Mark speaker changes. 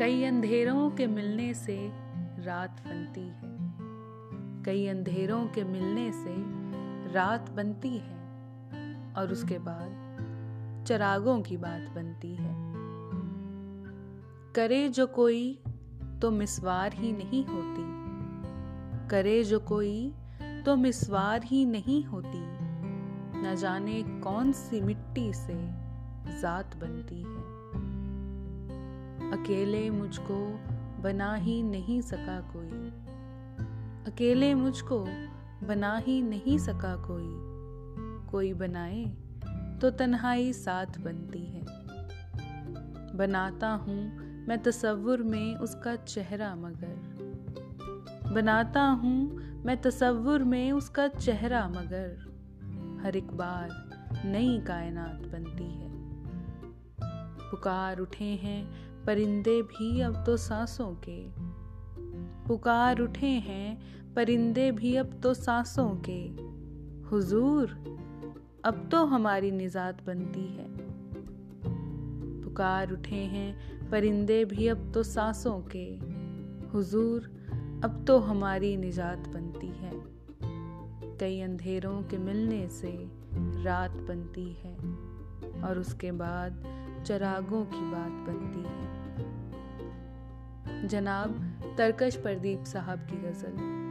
Speaker 1: कई अंधेरों के मिलने से रात बनती है। कई अंधेरों के मिलने से रात बनती है और उसके बाद चरागों की बात बनती है। करे जो कोई तो मिसवार ही नहीं होती। करे जो कोई तो मिसवार ही नहीं होती। न जाने कौन सी मिट्टी से जात बनती है। अकेले मुझको बना ही नहीं सका कोई। अकेले मुझको बना ही नहीं सका कोई। कोई बनाए तो तन्हाई साथ बनती है। बनाता हूँ मैं तसव्वुर में उसका चेहरा मगर। बनाता हूँ मैं तसव्वुर में उसका चेहरा मगर। हर एक बार नई कायनात बनती है। पुकार उठे हैं परिंदे भी अब तो सांसों के। पुकार उठे हैं, परिंदे भी अब तो सांसों के। हुजूर, अब तो हमारी निजात बनती है। पुकार उठे हैं, परिंदे भी अब तो सांसों के। हुजूर, अब तो हमारी निजात बनती है। कई अंधेरों के मिलने से रात बनती है, और उसके बाद चरागों की बात बनती है। जनाब तरकश प्रदीप साहब की गज़ल।